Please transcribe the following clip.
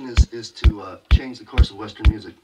mission is, is to uh, change the course of Western music.